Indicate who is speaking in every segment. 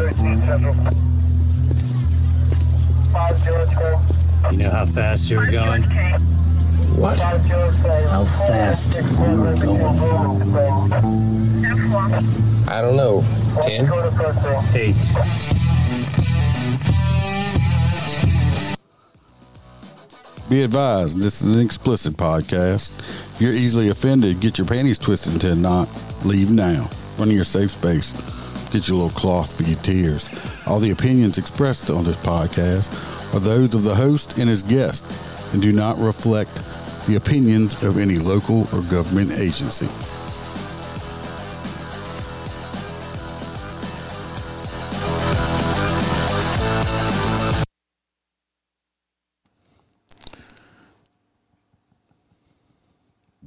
Speaker 1: 13 Central. 502.
Speaker 2: You know how fast you were going?
Speaker 3: What? How fast you were going?
Speaker 4: I don't know. 10?
Speaker 1: Go to first
Speaker 2: Eight.
Speaker 5: Be advised, this is an explicit podcast. If you're easily offended, get your panties twisted into a knot. Leave now. Run your safe space. Get your little cloth for your tears. All the opinions expressed on this podcast are those of the host and his guest and do not reflect the opinions of any local or government agency.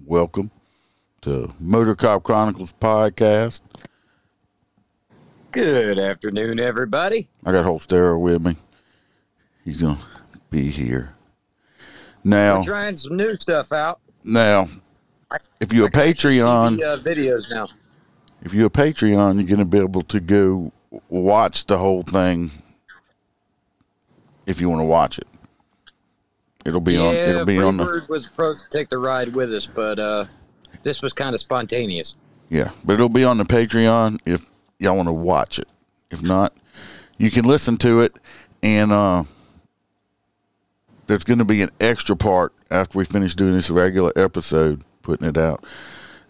Speaker 5: Welcome to Motor Cop Chronicles podcast.
Speaker 4: Good afternoon, everybody.
Speaker 5: I got Holstera with me. He's gonna be here. Now,
Speaker 4: We're trying some new stuff out.
Speaker 5: now, if you're a Patreon,
Speaker 4: The, uh, videos now.
Speaker 5: if you're a Patreon, you're gonna be able to go watch the whole thing. If you want to watch it, it'll be on.
Speaker 4: yeah,
Speaker 5: It'll be on the.
Speaker 4: Was supposed to take the ride with us, but uh, this was kind of spontaneous.
Speaker 5: Yeah, but it'll be on the Patreon if y'all want to watch it. If not, you can listen to it, and uh, there's going to be an extra part after we finish doing this regular episode, putting it out.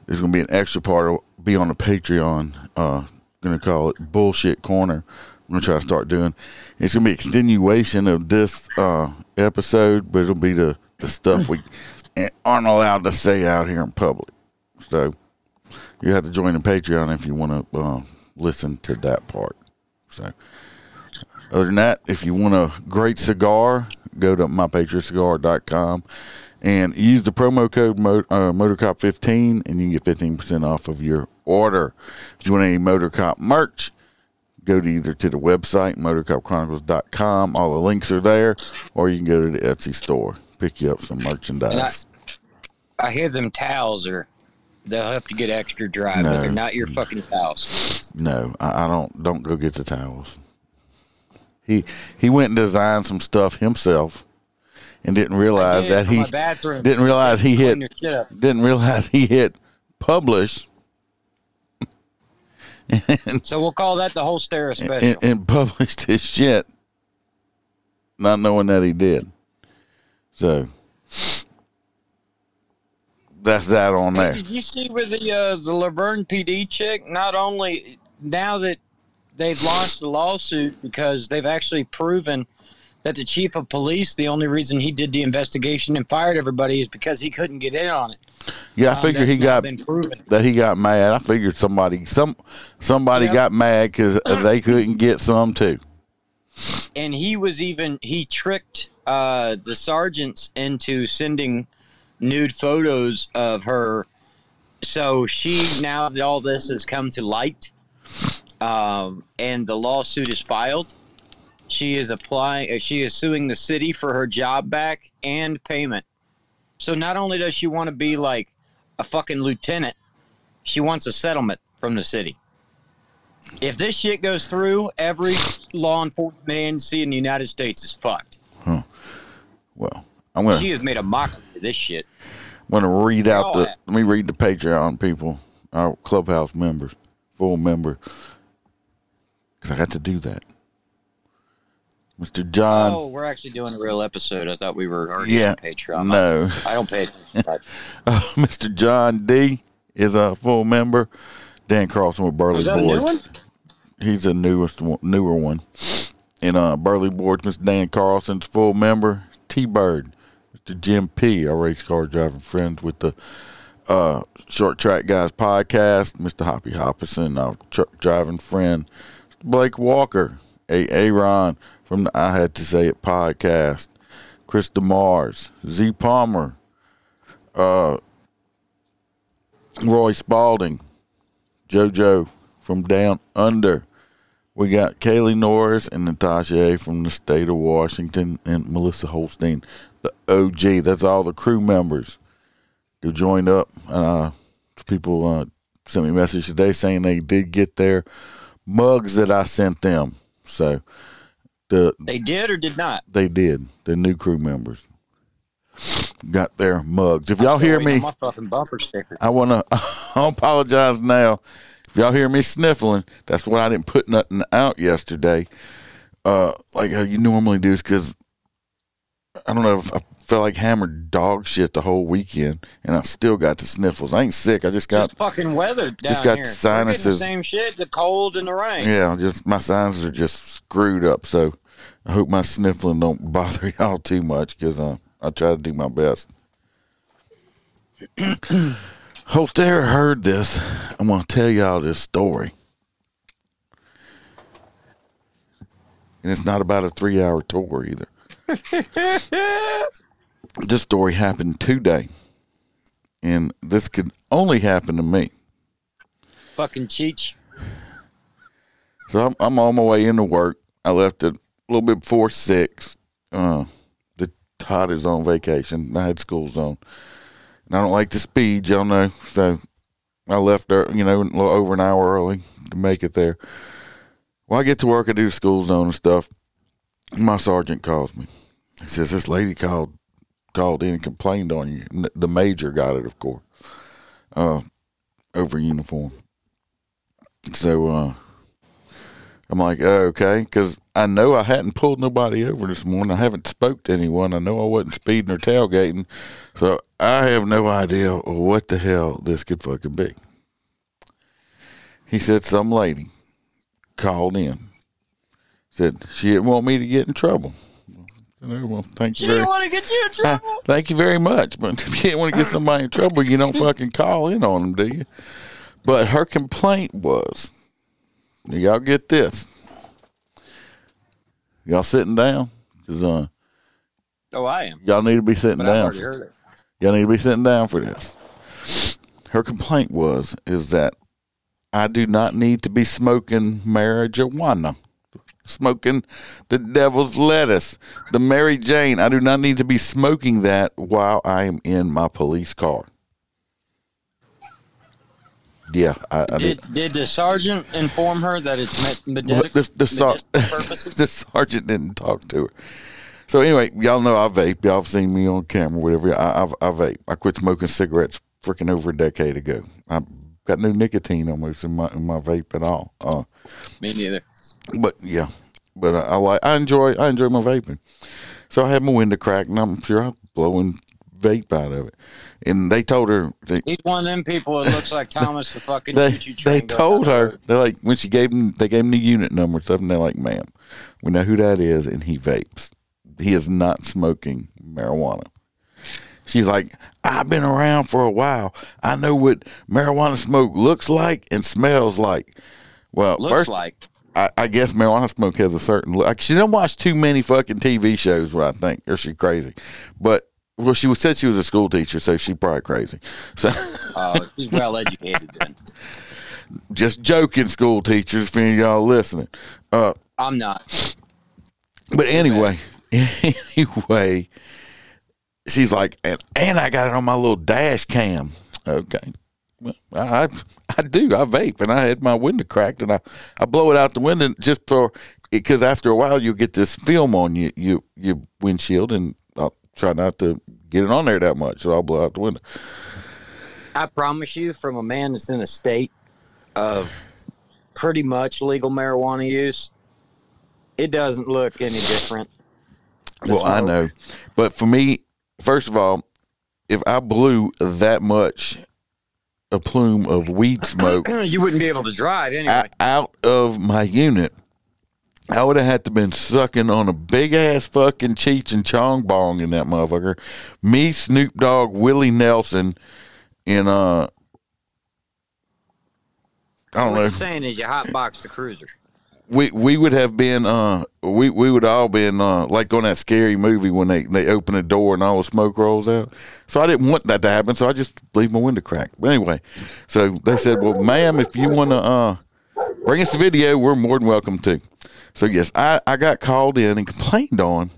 Speaker 5: There's going to be an extra part be on the Patreon. Uh, going to call it Bullshit Corner. I'm going to try to start doing. It's going to be extenuation of this uh, episode, but it'll be the the stuff we aren't allowed to say out here in public. So you have to join the Patreon if you want to uh, listen to that part. So, other than that, if you want a great cigar, go to mypatriotcigar.com and use the promo code uh, MotorCop15 and you can get 15% off of your order. If you want any MotorCop merch, go to either to the website, motorcopchronicles.com. All the links are there, or you can go to the Etsy store, pick you up some merchandise.
Speaker 4: I hear them towels are, they'll help you get extra dry,
Speaker 5: No.
Speaker 4: but they're not your fucking towels.
Speaker 5: No, I, I don't. Don't go get the towels. He he went and designed some stuff himself, and didn't realize
Speaker 4: did
Speaker 5: that he didn't realize he hit
Speaker 4: Clean your shit up.
Speaker 5: didn't realize he hit publish
Speaker 4: So we'll call that the Holstera special.
Speaker 5: and, and published his shit, not knowing that he did. So that's that on there.
Speaker 4: did you see where the uh, the La Vergne PD chick? Not only now that they've launched the lawsuit because they've actually proven that the chief of police, the only reason he did the investigation and fired everybody is because he couldn't get in on it.
Speaker 5: Yeah, I
Speaker 4: Um,
Speaker 5: figured he got that he got mad. I figured somebody some somebody
Speaker 4: Yep.
Speaker 5: got mad because they couldn't get some too.
Speaker 4: and he was even he tricked uh, the sergeants into sending nude photos of her. So she now that all this has come to light, um, and the lawsuit is filed. She is applying. uh, She is suing the city for her job back and payment. So not only does she want to be like a fucking lieutenant, she wants a settlement from the city. If this shit goes through, every law enforcement agency in the United States is fucked.
Speaker 5: Well, I'm gonna
Speaker 4: She has made a mockery this shit.
Speaker 5: I'm gonna read out
Speaker 4: all
Speaker 5: the
Speaker 4: at?
Speaker 5: let me read the Patreon people, our clubhouse members, full member, because I got to do that. Mr. John,
Speaker 4: oh, we're actually doing a real episode. I thought we were already
Speaker 5: yeah,
Speaker 4: on Patreon.
Speaker 5: no,
Speaker 4: I don't pay
Speaker 5: uh, Mr. John D is a full member. Dan Carlson with Burley
Speaker 4: Was a
Speaker 5: Boards. He's the newest one, newer one. And uh, Burley Boards, Mr. Dan Carlson's full member. T Bird, Mr. Jim P, our race car driving friends with the uh, Short Track Guys podcast. Mr. Hoppy Hopperson, our truck driving friend. Blake Walker, A. Aaron from the I Had to Say It podcast. Chris DeMars, Z Palmer, uh, Roy Spalding, JoJo from Down Under. We got Kaylee Norris and Natasha A. from the state of Washington and Melissa Holstein, the OG. That's all the crew members. who joined up. Uh, people uh, sent me a message today saying they did get their mugs that I sent them. So the
Speaker 4: They did or did not?
Speaker 5: they did the new crew members got their mugs. If y'all hear me,
Speaker 4: on My fucking bumper sticker.
Speaker 5: I want to I apologize now. If y'all hear me sniffling, that's why I didn't put nothing out yesterday. Uh, like how you normally do, is because I don't know if I felt like hammered dog shit the whole weekend, and I still got the sniffles. I ain't sick. I just got
Speaker 4: just fucking weather down
Speaker 5: just got
Speaker 4: here.
Speaker 5: Sinuses.
Speaker 4: The same shit. The cold and the rain.
Speaker 5: yeah, just my sinuses are just screwed up. So I hope my sniffling don't bother y'all too much because uh, I try to do my best. Host ever heard this? I'm gonna tell y'all this story, and it's not about a three-hour tour either. this story happened today, and this could only happen to me.
Speaker 4: Fucking Cheech.
Speaker 5: So I'm, I'm on my way into work. I left a little bit before six. Uh, the Todd is on vacation. I had school zone, And I don't like to speed, y'all know. So I left you know, a little over an hour early to make it there. Well, I get to work, I do the school zone and stuff. My sergeant calls me. He says, This lady called called in and complained on you. The major got it, of course, uh, over uniform. So, uh, I'm like, oh, okay, because I know I hadn't pulled nobody over this morning. I haven't spoke to anyone. I know I wasn't speeding or tailgating, so I have no idea what the hell this could fucking be. He said some lady called in, said she didn't want me to get in trouble. I "Oh, Well, thank you
Speaker 4: She
Speaker 5: very
Speaker 4: didn't want to get you in
Speaker 5: uh,
Speaker 4: trouble.
Speaker 5: thank you very much. But if you didn't want to get somebody in trouble, you don't fucking call in on them, do you? But her complaint was, y'all get this. Y'all sitting down? Because uh,
Speaker 4: oh, I am.
Speaker 5: y'all need to be sitting
Speaker 4: But I've
Speaker 5: down.
Speaker 4: already heard it.
Speaker 5: Y'all need to be sitting down for this. Her complaint was is that I do not need to be smoking marijuana, smoking the devil's lettuce, the Mary Jane. I do not need to be smoking that while I am in my police car. Yeah, I, I
Speaker 4: Did did the sergeant inform her that it's med-
Speaker 5: Well,
Speaker 4: medic-
Speaker 5: the, the, sar-
Speaker 4: medicinal
Speaker 5: the sergeant didn't talk to her. So anyway, y'all know I vape. Y'all have seen me on camera, whatever. I, I, I vape. I quit smoking cigarettes freaking over a decade ago. I've got no nicotine almost in my in my vape at all. Uh,
Speaker 4: Me neither.
Speaker 5: But yeah, but I, I like I enjoy I enjoy my vaping. So I had my window cracked, and I'm sure I'm blowing vape out of it. And they told her they,
Speaker 4: He's one of them people that looks like Thomas the fucking
Speaker 5: they, they told her they're like when she gave them they gave him the unit number and stuff and they're like ma'am we know who that is and he vapes he is not smoking marijuana she's like i've been around for a while i know what marijuana smoke looks like and smells like well
Speaker 4: Looks
Speaker 5: first
Speaker 4: like.
Speaker 5: I, I guess marijuana smoke has a certain look. She didn't watch too many fucking TV shows, what I think, or she crazy. But well, she was, said she was a school teacher, so she probably crazy. So
Speaker 4: Oh, she's well educated then.
Speaker 5: just joking, school teachers, for any y'all listening. Uh,
Speaker 4: I'm not.
Speaker 5: but anyway, anyway, she's like, and, and I got it on my little dash cam. Okay. I I do. I vape, and I had my window cracked, and I, I blow it out the window just for because after a while you get this film on you you your windshield, and I'll try not to get it on there that much, so I'll blow out the window.
Speaker 4: I promise you, from a man that's in a state of pretty much legal marijuana use, it doesn't look any different.
Speaker 5: Well, I know, but for me, first of all, if I blew that much a plume of weed smoke
Speaker 4: you wouldn't be able to drive anyway.
Speaker 5: out of my unit, I would have had to been sucking on a big ass fucking Cheech and Chong bong in that motherfucker. Me, Snoop Dogg, Willie Nelson, and uh, I don't
Speaker 4: what
Speaker 5: know.
Speaker 4: you're saying is you hotbox the cruiser.
Speaker 5: We we would have been uh we we would all been uh like on that scary movie when they they open the door and all the smoke rolls out. So I didn't want that to happen, so I just leave my window cracked. But anyway, so they said, "Well, ma'am, if you want to uh bring us the video, we're more than welcome to." So yes, I I got called in and complained on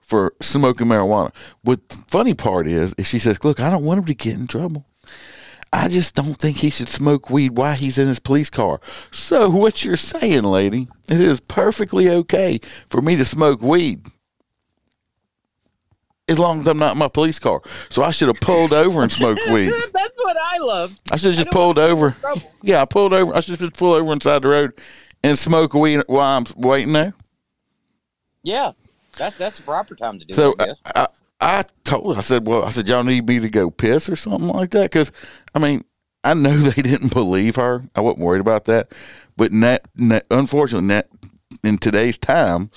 Speaker 5: for smoking marijuana. But the funny part is, is she says, "Look, I don't want him to get in trouble." I just don't think he should smoke weed while he's in his police car. So, what you're saying, lady, it is perfectly okay for me to smoke weed as long as I'm not in my police car. So, I should have pulled over and smoked weed.
Speaker 4: That's what I love.
Speaker 5: I should have just pulled over. Yeah, I pulled over. I should just pull over inside the road and smoke weed while I'm waiting there.
Speaker 4: Yeah, that's that's the proper time to do
Speaker 5: So
Speaker 4: it. I uh, guess.
Speaker 5: I, I, told I said, well, I said, y'all need me to go piss or something like that? Because, I mean, I know they didn't believe her. I wasn't worried about that. But that, that unfortunately, that, in today's time,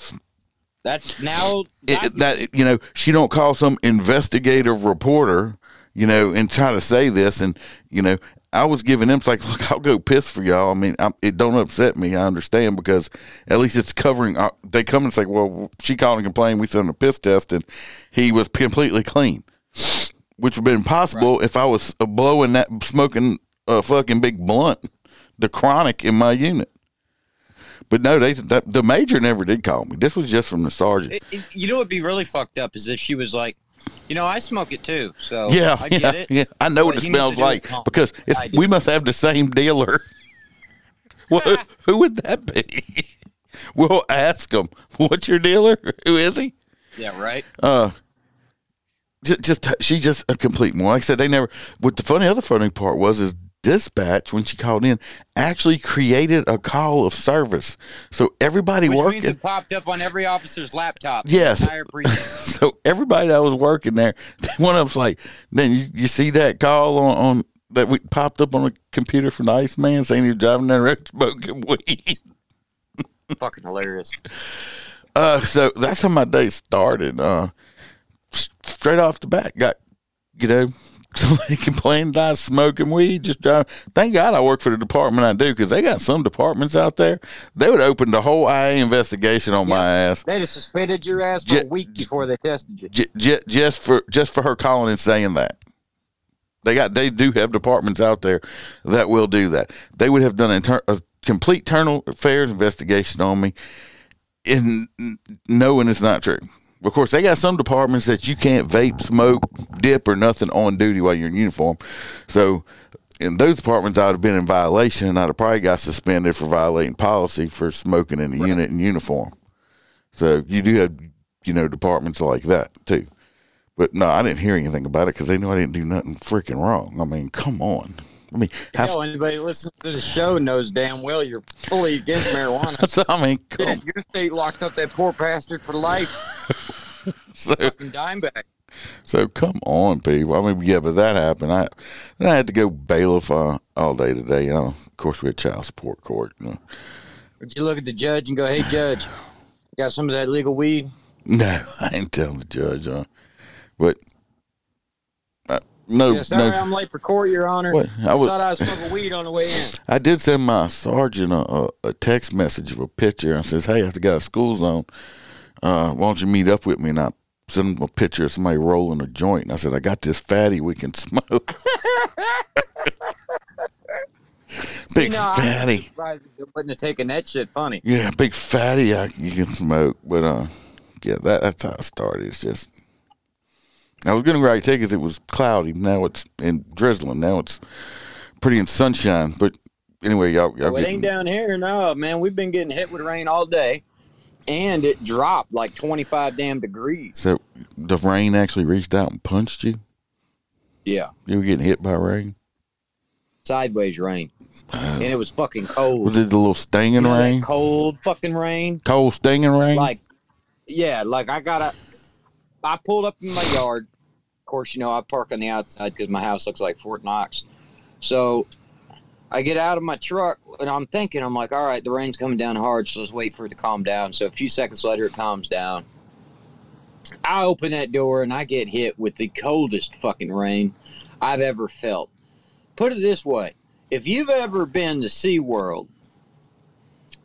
Speaker 4: That's now.
Speaker 5: it, that, you know, she don't call some investigative reporter, you know, and try to say this. And, you know, I was giving them, like, look, I'll go piss for y'all. I mean, i it don't upset me. I understand because at least it's covering. Uh, they come and say, well, she called and complained. We sent him a piss test and he was completely clean, which would have been possible if I was uh, blowing that, smoking a fucking big blunt, the chronic in my unit. But no, they that, the major never did call me. This was just from the sergeant.
Speaker 4: It, it- you know what'd be really fucked up is if she was like, you know, I smoke it too, so
Speaker 5: Yeah,
Speaker 4: I
Speaker 5: yeah,
Speaker 4: get it.
Speaker 5: yeah. I know what
Speaker 4: What
Speaker 5: it
Speaker 4: you need to
Speaker 5: smells like
Speaker 4: calm.
Speaker 5: because it's we must have the same dealer. well, who, who would that be? we'll ask him. What's your dealer? Who is he?
Speaker 4: Yeah, right.
Speaker 5: Uh, just, just she just a complete moron. Like I said, they never. What the funny other funny part was is dispatch when she called in actually created a call of service, so everybody
Speaker 4: Which
Speaker 5: working.
Speaker 4: it popped up on every officer's laptop.
Speaker 5: Yes.
Speaker 4: The entire precinct.
Speaker 5: so everybody that was working there, one of them's like, then you, you see that call on, on that we popped up on the computer from the Ice Man saying he was driving down the road smoking weed.
Speaker 4: Fucking hilarious.
Speaker 5: Uh, so that's how my day started. Uh, straight off the bat, got you know somebody complained that I was smoking weed. Just driving. Thank God I work for the department I do because they got some departments out there they would open the whole IA investigation on my ass.
Speaker 4: They just suspended your ass for
Speaker 5: J-
Speaker 4: a week before they tested you.
Speaker 5: j- just for just for her calling and saying that. They got they do have departments out there that will do that. They would have done inter- a complete internal affairs investigation on me, and knowing it's not true. Of course, they got some departments that you can't vape, smoke, dip, or nothing on duty while you're in uniform. So, in those departments, I'd have been in violation, and I'd have probably got suspended for violating policy for smoking in the unit in uniform. So, you do have, you know, departments like that too. But no, I didn't hear anything about it because they knew I didn't do nothing freaking wrong. I mean, come on. I mean, how,
Speaker 4: Hell, anybody listening to the show knows damn well you're fully against marijuana.
Speaker 5: so, I mean, come,
Speaker 4: your state locked up that poor bastard for life.
Speaker 5: so,
Speaker 4: Fucking dime back.
Speaker 5: so come on, people. I mean, yeah, but that happened. I then I had to go bailiff uh, all day today. You know, of course, we had child support court. You know.
Speaker 4: Would you look at the judge and go, "Hey, judge, got some of that legal weed?"
Speaker 5: No, I ain't telling the judge. Uh, but uh, no,
Speaker 4: Yeah, sorry,
Speaker 5: no.
Speaker 4: I'm late for court, Your Honor.
Speaker 5: What? I was
Speaker 4: Thought I was smoking weed on the way in.
Speaker 5: I did send my sergeant a, a, a text message of a picture and says, "Hey, I have to get out of school zone. Uh, why don't you meet up with me?" And I sent him a picture of somebody rolling a joint. And I said, "I got this fatty we can smoke." big fatty,
Speaker 4: you wouldn't have taken that shit funny.
Speaker 5: yeah, big fatty. I, you can smoke, but uh, yeah, that that's how it started. It's just. I was going to write tickets. It was cloudy. Now it's in drizzling. Now it's pretty in sunshine. But anyway, y'all, y'all
Speaker 4: Well, it
Speaker 5: getting-
Speaker 4: ain't down here, no, man. We've been getting hit with rain all day, and it dropped like 25 damn degrees.
Speaker 5: So the rain actually reached out and punched you.
Speaker 4: Yeah,
Speaker 5: You were getting hit by rain.
Speaker 4: sideways rain, and it was fucking cold.
Speaker 5: Was it the little stinging
Speaker 4: You know
Speaker 5: rain?
Speaker 4: cold fucking rain.
Speaker 5: Cold stinging rain.
Speaker 4: Like, yeah, like I got a. I pulled up in my yard. Of course, you know I park on the outside because my house looks like Fort Knox. So I get out of my truck and I'm thinking, I'm like, all right, the rain's coming down hard, so let's wait for it to calm down. So a few seconds later, it calms down. I open that door and I get hit with the coldest fucking rain I've ever felt. Put it this way if you've ever been to SeaWorld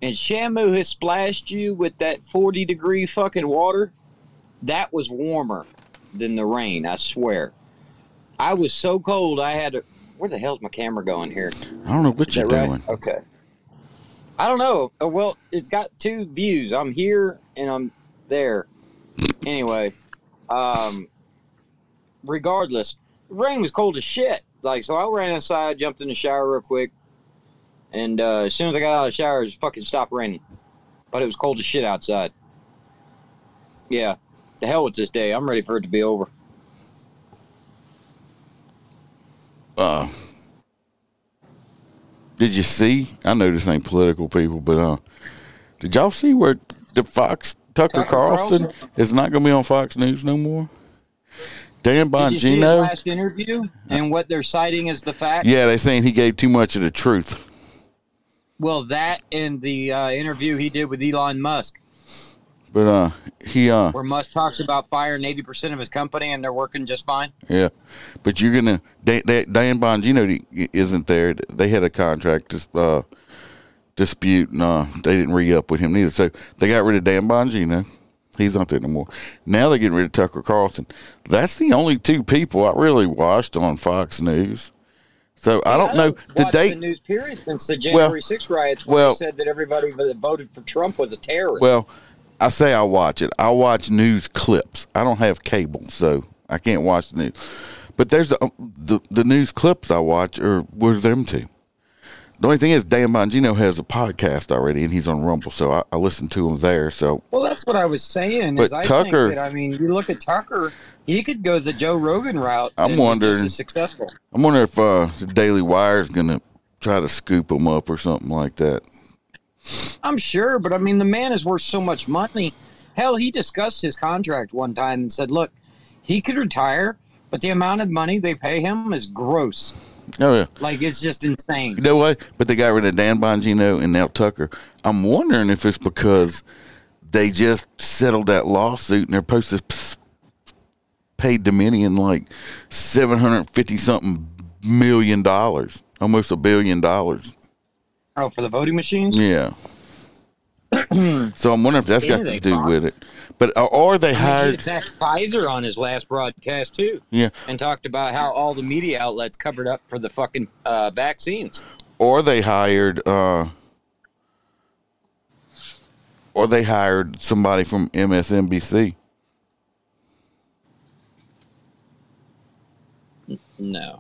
Speaker 4: and Shamu has splashed you with that 40 degree fucking water, that was warmer than the rain, I swear. I was so cold, I had to. Where the hell's my camera going here?
Speaker 5: I don't know what
Speaker 4: Is
Speaker 5: you're
Speaker 4: right?
Speaker 5: doing.
Speaker 4: Okay. I don't know. Uh, Well, it's got two views. I'm here and I'm there. Anyway, um, regardless, rain was cold as shit. like so. I ran inside, jumped in the shower real quick, and uh, as soon as I got out of the shower, it fucking stopped raining. But it was cold as shit outside. Yeah, the hell with this day. I'm ready for it to be over.
Speaker 5: Uh, did you see? I know this ain't political people, but uh, did y'all see where the Fox Tucker,
Speaker 4: Tucker
Speaker 5: Carlson,
Speaker 4: Carlson?
Speaker 5: is not going to be on Fox News no more? Dan
Speaker 4: Did you see
Speaker 5: Bongino.
Speaker 4: last interview and what they're citing is the fact?
Speaker 5: Yeah, they saying he gave too much of the truth.
Speaker 4: Well, that and the uh, interview he did with Elon Musk,
Speaker 5: But uh, he uh,
Speaker 4: where Musk talks about firing 80% of his company and they're working just fine.
Speaker 5: yeah. But you're gonna Dan, Dan Dan Bongino isn't there. They had a contract dis- uh, dispute, and uh, they didn't re up with him neither. So they got rid of Dan Bongino. He's not there no more. Now they're getting rid of Tucker Carlson. That's the only two people I really watched on Fox News. So I don't know the date.
Speaker 4: The news period since the
Speaker 5: Well-
Speaker 4: January 6 riots, where
Speaker 5: well-
Speaker 4: they said that everybody that voted for Trump was a terrorist.
Speaker 5: Well, I say I watch it. I watch news clips. I don't have cable, so I can't watch the news. But there's the the, the news clips I watch are were them two. The only thing is Dan Bongino has a podcast already, and he's on Rumble, so I, I listen to him there. So
Speaker 4: Well, that's what I was saying.
Speaker 5: But
Speaker 4: is I
Speaker 5: Tucker-
Speaker 4: think that, I mean, you look at Tucker, he could go the Joe Rogan route.
Speaker 5: I'm wondering-
Speaker 4: successful.
Speaker 5: I'm wondering if uh, the Daily Wire is going to try to scoop him up or something like that.
Speaker 4: I'm sure, but I mean, the man is worth so much money. Hell, he discussed his contract one time and said, "Look, he could retire, but the amount of money they pay him is gross.
Speaker 5: Oh yeah.
Speaker 4: Like it's just insane."
Speaker 5: You know what? But they got rid of Dan Bongino and now Tucker. I'm wondering if it's because they just settled that lawsuit and they're supposed to pay Dominion like seven hundred fifty something million dollars, almost a billion dollars.
Speaker 4: Oh, for the voting machines?
Speaker 5: Yeah. so I'm wondering if that's got to do
Speaker 4: bought-
Speaker 5: with it. But or, or they
Speaker 4: I mean,
Speaker 5: hired.
Speaker 4: attacked Kaiser on his last broadcast too,
Speaker 5: Yeah.
Speaker 4: and talked about how all the media outlets covered up for the fucking uh, vaccines.
Speaker 5: or they hired uh or they hired somebody from MSNBC.
Speaker 4: No.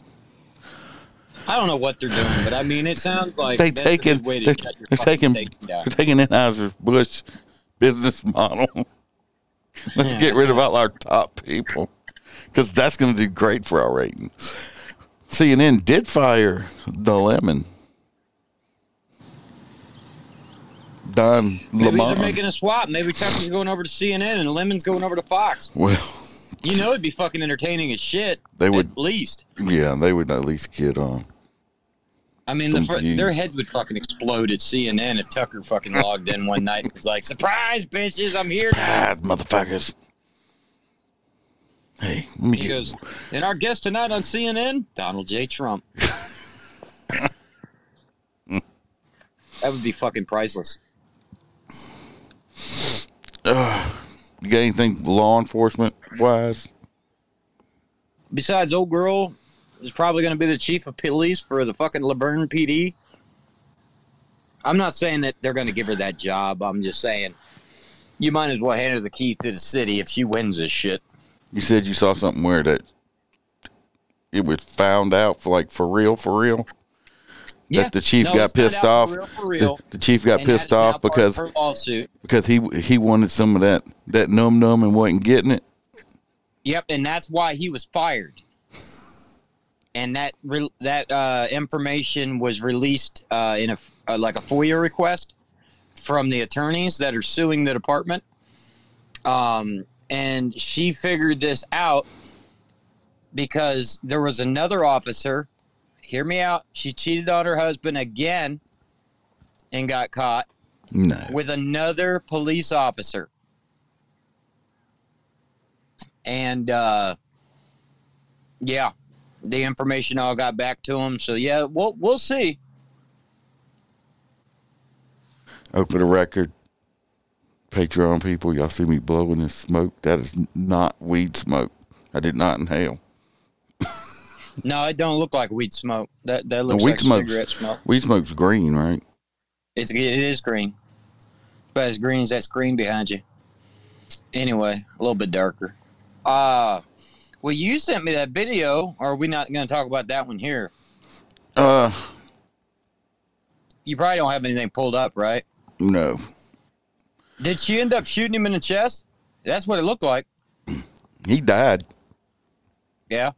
Speaker 4: I don't know what they're doing, but I mean, it sounds like
Speaker 5: They
Speaker 4: that's a good
Speaker 5: taking
Speaker 4: way to
Speaker 5: they, they're taking they're taking Anheuser Busch business model. Let's get rid of all our top people because that's going to do great for our rating. CNN did fire the lemon. Don
Speaker 4: Maybe they're making a swap. Maybe Tucker's going over to CNN and Lemon's going over to Fox.
Speaker 5: well,
Speaker 4: You know, it'd be fucking entertaining as shit.
Speaker 5: They would-
Speaker 4: at least.
Speaker 5: yeah, they would at least get on.
Speaker 4: I mean, the, fr- their heads would fucking explode at CNN if Tucker fucking logged in one night and was like, "Surprise, bitches, I'm here now."
Speaker 5: Bad motherfuckers. Hey, let me
Speaker 4: He
Speaker 5: get
Speaker 4: goes, and our guest tonight on CNN, Donald J. Trump. that would be fucking priceless.
Speaker 5: You got anything law enforcement wise?
Speaker 4: Besides, old girl is probably going to be the chief of police for the fucking La Vergne PD. I'm not saying that they're going to give her that job. I'm just saying you might as well hand her the key to the city if she wins this shit.
Speaker 5: You said you saw something where that it was found out for like for real, for real. That the chief
Speaker 4: No,
Speaker 5: got pissed off.
Speaker 4: for real, for
Speaker 5: The,
Speaker 4: real.
Speaker 5: the chief got
Speaker 4: And
Speaker 5: pissed off
Speaker 4: of
Speaker 5: because
Speaker 4: lawsuit.
Speaker 5: because he he wanted some of that that num num and wasn't getting it.
Speaker 4: Yep, and that's why he was fired. And that re- that uh, information was released uh, in a uh, like a FOIA request from the attorneys that are suing the department. Um, and she figured this out because there was another officer. Hear me out. She cheated on her husband again and got caught
Speaker 5: No,
Speaker 4: with another police officer. And uh yeah, the information all got back to him. So yeah, we'll we'll see.
Speaker 5: oh for the record, Patreon people, y'all see me blowing this smoke. That is not weed smoke. I did not inhale.
Speaker 4: No, it don't look like weed smoke. That that looks
Speaker 5: weed
Speaker 4: like
Speaker 5: smoke's
Speaker 4: cigarette smoke.
Speaker 5: weed smoke's green, right?
Speaker 4: It's it is green, but as green as that screen behind you. Anyway, a little bit darker. Uh Well, you sent me that video. Or are we not going to talk about that one here?
Speaker 5: Uh,
Speaker 4: You probably don't have anything pulled up, right?
Speaker 5: no.
Speaker 4: Did she end up shooting him in the chest? That's what it looked like.
Speaker 5: He died.
Speaker 4: Yeah.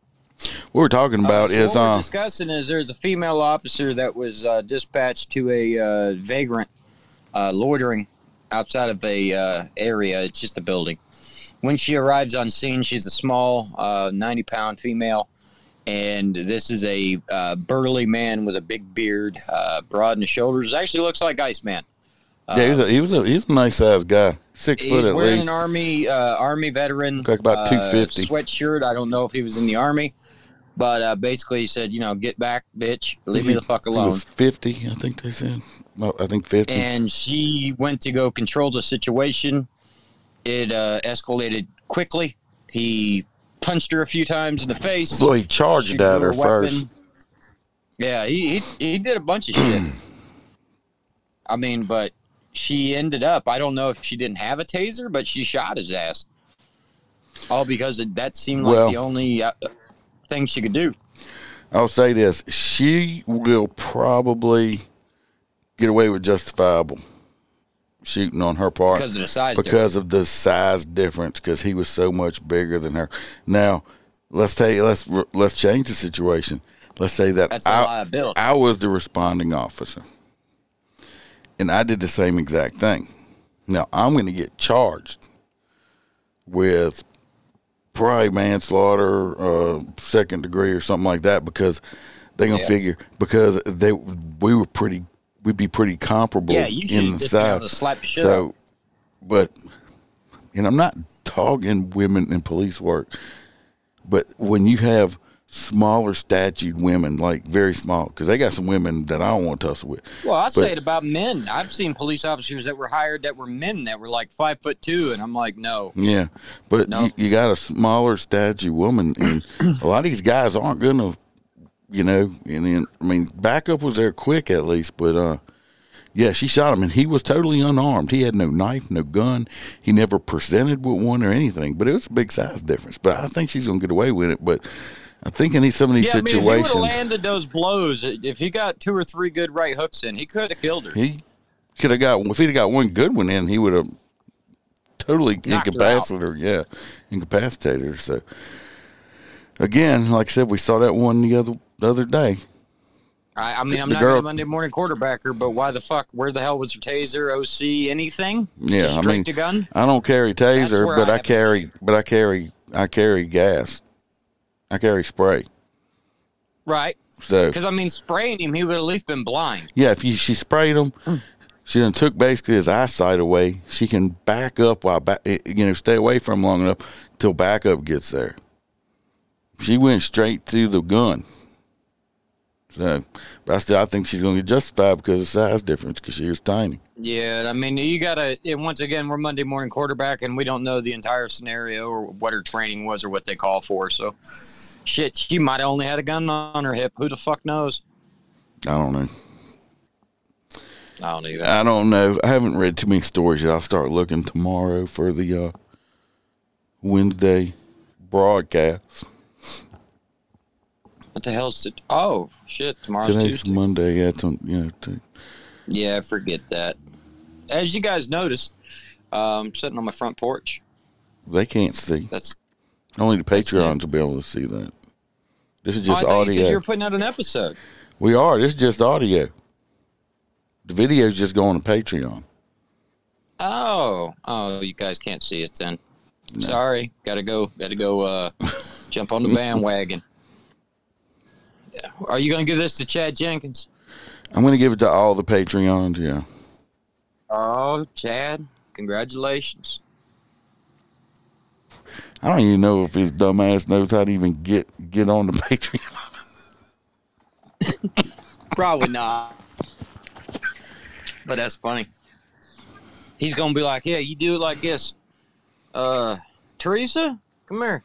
Speaker 5: What we're talking about
Speaker 4: Uh, so
Speaker 5: is
Speaker 4: what we're
Speaker 5: uh,
Speaker 4: discussing is there's a female officer that was uh, dispatched to a uh, vagrant uh, loitering outside of a uh, area. It's just a building. When she arrives on scene, she's a small, uh, 90 pound female, and this is a uh, burly man with a big beard, uh, broad in the shoulders. Actually, looks like Iceman.
Speaker 5: yeah, he was a, he was a he's a nice sized guy, six
Speaker 4: He's
Speaker 5: foot at
Speaker 4: wearing
Speaker 5: least.
Speaker 4: an army uh, army veteran,
Speaker 5: Looked like about
Speaker 4: uh,
Speaker 5: 250.
Speaker 4: sweatshirt. I don't know if he was in the army, but uh, basically he said, you know, get back, bitch, leave me the fuck
Speaker 5: He
Speaker 4: alone.
Speaker 5: was fifty, I think they said. Well, I think fifty.
Speaker 4: And she went to go control the situation. It uh, escalated quickly. He punched her a few times in the face.
Speaker 5: well, he charged
Speaker 4: She
Speaker 5: at her first.
Speaker 4: Yeah, he, he he did a bunch of shit. I mean, but she ended up. I don't know if she didn't have a taser, but she shot his ass. All because it, that seemed like
Speaker 5: Well-
Speaker 4: the only uh, thing she could do.
Speaker 5: I'll say this: she will probably get away with justifiable shooting on her part
Speaker 4: Because of the size
Speaker 5: because of the size difference. Because he was so much bigger than her. Now, let's take let's let's change the situation. Let's say that I. I was the responding officer, and I did the same exact thing. Now I'm going to get charged with probably manslaughter, uh, second degree, or something like that because they're gonna
Speaker 4: Yeah.
Speaker 5: figure because they we were pretty we'd be pretty comparable
Speaker 4: Yeah, you
Speaker 5: in the
Speaker 4: South. been able
Speaker 5: size.
Speaker 4: slap the shit
Speaker 5: So, but and I'm not dogging women in police work, but when you have smaller statued women, like very small, because they got some women that I don't want to tussle with.
Speaker 4: Well, I say it about men. I've seen police officers that were hired that were men that were like five foot two, and I'm like, no.
Speaker 5: Yeah, but
Speaker 4: No.
Speaker 5: you, you got a smaller statue woman, and a lot of these guys aren't gonna, you know. And then I mean, backup was there quick at least, but uh, yeah, she shot him, and he was totally unarmed. He had no knife, no gun. He never presented with one or anything. But it was a big size difference. But I think she's gonna get away with it. But I think in these some of these
Speaker 4: Yeah, I mean, if he
Speaker 5: situations,
Speaker 4: landed those blows, if he got two or three good right hooks in, he could have killed her.
Speaker 5: he could have got if he'd have got one good one in, he would have totally
Speaker 4: Knocked her
Speaker 5: incapacitated her. Yeah, incapacitated her. So again, like I said, we saw that one the other the other day.
Speaker 4: I, I mean, I'm
Speaker 5: The
Speaker 4: not
Speaker 5: girl-
Speaker 4: a Monday morning quarterbacker, but why the fuck? Where the hell was her taser, OC, anything?
Speaker 5: Yeah,
Speaker 4: Just
Speaker 5: I
Speaker 4: straight
Speaker 5: mean,
Speaker 4: to gun.
Speaker 5: I don't carry taser,
Speaker 4: where
Speaker 5: but
Speaker 4: I
Speaker 5: I,
Speaker 4: have
Speaker 5: carry, but I carry, I carry gas. I carry spray.
Speaker 4: Right.
Speaker 5: So
Speaker 4: Because, I mean, spraying him, he would at least been blind.
Speaker 5: yeah, if you, she sprayed him, hmm. she then took basically his eyesight away. She can back up while back, eh, eh, you know, stay away from him long enough till backup gets there. She went straight to the gun. So, but I still, I think she's going to get justified because of the size difference because she was tiny.
Speaker 4: Yeah, I mean, you got to, and once again, we're Monday morning quarterback, and we don't know the entire scenario or what her training was or what they call for. So, shit, she might have only had a gun on her hip. Who the fuck knows?
Speaker 5: I don't know.
Speaker 4: I don't even.
Speaker 5: I don't know. I haven't read too many stories yet. I'll start looking tomorrow for the uh, Wednesday broadcast.
Speaker 4: What the hell's it? Oh, shit, tomorrow's
Speaker 5: Today's
Speaker 4: Tuesday.
Speaker 5: Monday. Yeah, you t-
Speaker 4: Yeah, forget that. As you guys notice, um, sitting on my front porch.
Speaker 5: they can't see.
Speaker 4: That's
Speaker 5: Only the Patreons will be able to see that. This is
Speaker 4: oh,
Speaker 5: just
Speaker 4: you said you
Speaker 5: audio.
Speaker 4: were putting out an episode.
Speaker 5: We are. This is just audio. The videos just go on to Patreon.
Speaker 4: Oh, oh, you guys can't see it then. Sorry, gotta go. Gotta go. Uh, jump on the bandwagon. Are you gonna give this to Chad Jenkins?
Speaker 5: I'm going to give it to all the Patreons. Yeah.
Speaker 4: Oh, Chad, congratulations.
Speaker 5: I don't even know if his dumb ass knows how to even get get on the Patreon.
Speaker 4: Probably not. But that's funny. He's gonna be like, "Yeah, you do it like this." Uh, Teresa, come here.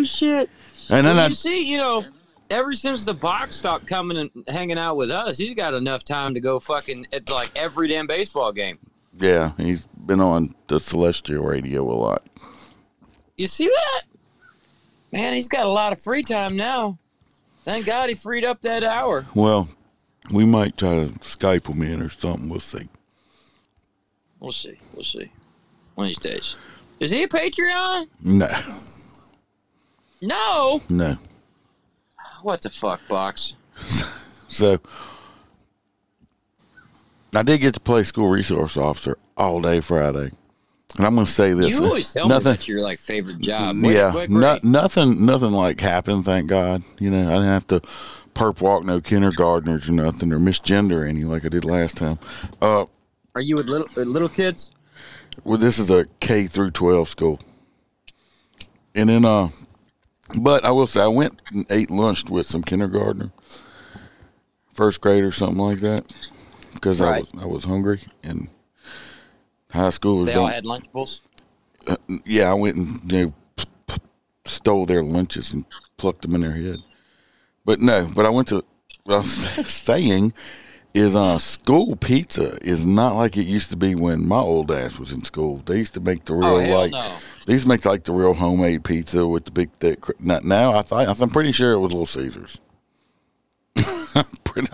Speaker 4: Oh shit!
Speaker 5: And then
Speaker 4: Well,
Speaker 5: I,
Speaker 4: you see, you know, ever since the box stopped coming and hanging out with us, he's got enough time to go fucking at like every damn baseball game.
Speaker 5: yeah, he's been on the celestial radio a lot.
Speaker 4: You see that? Man, he's got a lot of free time now. Thank God he freed up that hour.
Speaker 5: Well, we might try to Skype him in or something. We'll see.
Speaker 4: We'll see. We'll see. One of these days. Is he a Patreon?
Speaker 5: No,
Speaker 4: No.
Speaker 5: no.
Speaker 4: What the fuck, box?
Speaker 5: So I did get to play school resource officer all day Friday, and I'm going to say this:
Speaker 4: You always tell
Speaker 5: nothing.
Speaker 4: me that's your like favorite job. What-
Speaker 5: yeah,
Speaker 4: what
Speaker 5: no, nothing, nothing like happened. Thank God. You know, I didn't have to perp walk no kindergartners or nothing or misgender any like I did last time. Uh,
Speaker 4: Are you with little with little kids?
Speaker 5: well, this is a K through 12 school. And then, uh, but I will say, I went and ate lunch with some kindergartner, first grade or something like that, because I was I was hungry and high schoolers
Speaker 4: They all had Lunchables.
Speaker 5: yeah, I went and you know p- p- stole their lunches and plucked them in their head. But no, but I went to. What I was saying is, uh, school pizza is not like it used to be when my old ass was in school. They used to make the real
Speaker 4: Oh
Speaker 5: like
Speaker 4: no!
Speaker 5: To make like the real homemade pizza with the big thick. Now, now I thought I'm pretty sure it was Little Caesars. I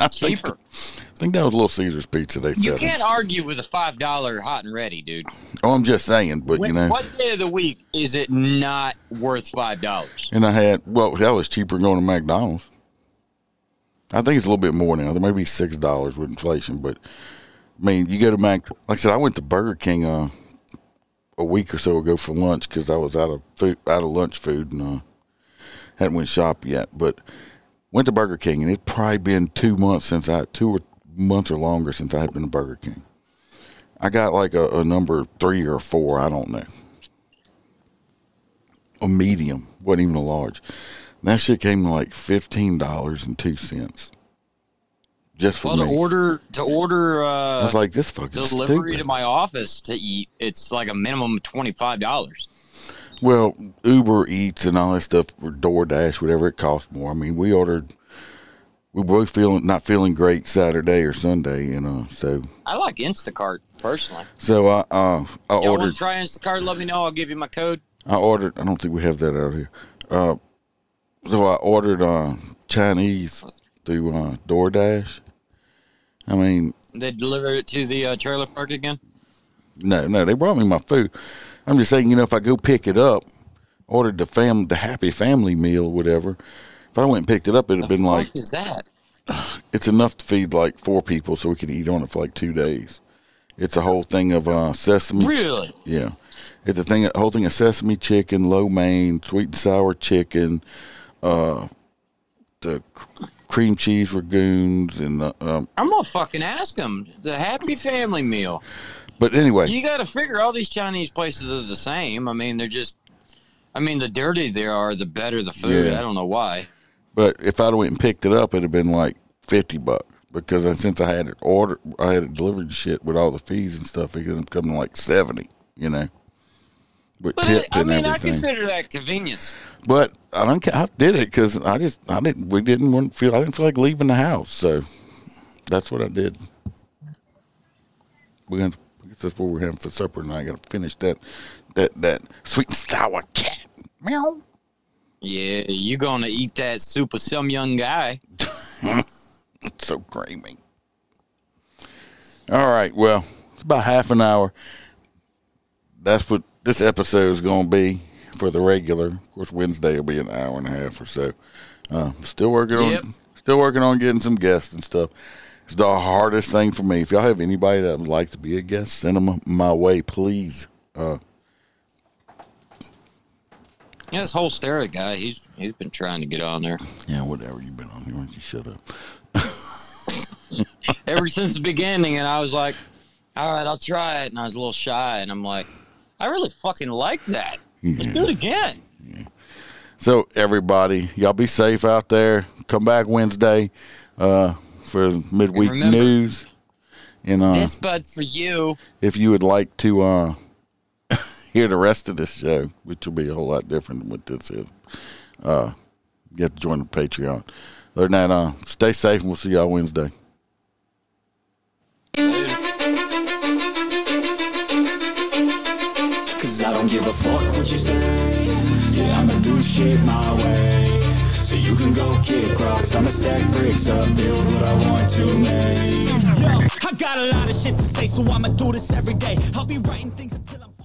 Speaker 5: think,
Speaker 4: Cheaper.
Speaker 5: I think that was Little Caesars pizza they
Speaker 4: You can't
Speaker 5: us.
Speaker 4: argue with a five dollar hot and ready, dude.
Speaker 5: Oh, I'm just saying, but
Speaker 4: When,
Speaker 5: you know.
Speaker 4: what day of the week is it not worth five dollars?
Speaker 5: And I had well, that was cheaper going to McDonald's. I think it's a little bit more now. There may be six dollars with inflation, but I mean, you go to Mac. Like I said, I went to Burger King uh, a week or so ago for lunch because I was out of food, out of lunch food, and uh, hadn't went shop yet. But went to Burger King, and it's probably been two months since I two or months or longer since I had been to Burger King. I got like a, a number three or four, I don't know a medium, wasn't even a large. And that shit came to like fifteen dollars and two cents. Just for
Speaker 4: Well, to order to order
Speaker 5: I
Speaker 4: uh,
Speaker 5: was like, this fucking
Speaker 4: delivery
Speaker 5: stupid.
Speaker 4: to my office to eat, it's like a minimum of twenty five dollars.
Speaker 5: well, Uber Eats and all that stuff, or DoorDash, whatever it costs more. I mean, we ordered. We were both feeling not feeling great Saturday or Sunday, you know. So,
Speaker 4: I like Instacart personally.
Speaker 5: so I uh, I
Speaker 4: Y'all want
Speaker 5: ordered.
Speaker 4: to try Instacart? Let me know. I'll give you my code.
Speaker 5: I ordered. I don't think we have that out here. Uh, so I ordered uh, Chinese through uh, DoorDash. I mean,
Speaker 4: They deliver it to the uh, trailer park again.
Speaker 5: No, no, they brought me my food. I'm just saying, you know, if I go pick it up, ordered the fam the happy family meal, whatever. If I went and picked it up, it'd have
Speaker 4: The
Speaker 5: been like
Speaker 4: is that?
Speaker 5: it's enough to feed like four people, so we could eat on it for like two days. It's a whole thing of uh, sesame.
Speaker 4: Really?
Speaker 5: Yeah, it's a thing, a whole thing of sesame chicken, lo mein, sweet and sour chicken, uh, the cream cheese ragoons, and the. Um,
Speaker 4: I'm gonna fucking ask them. The Happy Family meal.
Speaker 5: but anyway,
Speaker 4: You got to figure all these Chinese places are the same. I mean, they're just. I mean, the dirtier they are, the better the food.
Speaker 5: Yeah.
Speaker 4: I don't know why.
Speaker 5: But if I'd went and picked it up, it'd have been like fifty bucks because since I had it ordered, I had it delivered and shit with all the fees and stuff. It ended up coming like seventy, you know, with
Speaker 4: But
Speaker 5: tipped
Speaker 4: I
Speaker 5: and
Speaker 4: mean, I consider that convenience.
Speaker 5: but I don't. I did it because I just I didn't. We didn't want feel. I didn't feel like leaving the house, so that's what I did. We're gonna. That's what we're having for supper tonight. I got to finish that that that sweet and sour cat. Meow.
Speaker 4: Yeah, you're gonna eat that soup with some young guy?
Speaker 5: It's so creamy. All right. Well, it's about half an hour. That's what this episode is going to be for the regular. Of course, Wednesday will be an hour and a half or so. Uh, still working
Speaker 4: Yep.
Speaker 5: on, still working on getting some guests and stuff. It's the hardest thing for me. If y'all have anybody that would like to be a guest, send them my way, please. Uh,
Speaker 4: Yeah, this Holstera guy, he's he's been trying to get on there
Speaker 5: yeah, whatever you've been on here. Why don't you shut up?
Speaker 4: ever since the beginning, and I was like, "All right, I'll try it," and I was a little shy, and I'm like, "I really fucking like that. Let's do it again."
Speaker 5: So everybody, y'all be safe out there. Come back Wednesday uh, for midweek
Speaker 4: remember-
Speaker 5: news. And uh,
Speaker 4: This bud for you.
Speaker 5: if you would like to uh, hear the rest of this show, which will be a whole lot different than what this is, uh, you have to join the Patreon. Other than that, uh, stay safe, and we'll see y'all Wednesday.
Speaker 4: Later.
Speaker 6: Don't give a fuck what you say. Yeah, I'ma do shit my way. So you can go kick rocks, I'ma stack bricks up, build what I want to make.
Speaker 7: Yo, I got a lot of shit to say, so I'ma do this every day. I'll be writing things until I'm.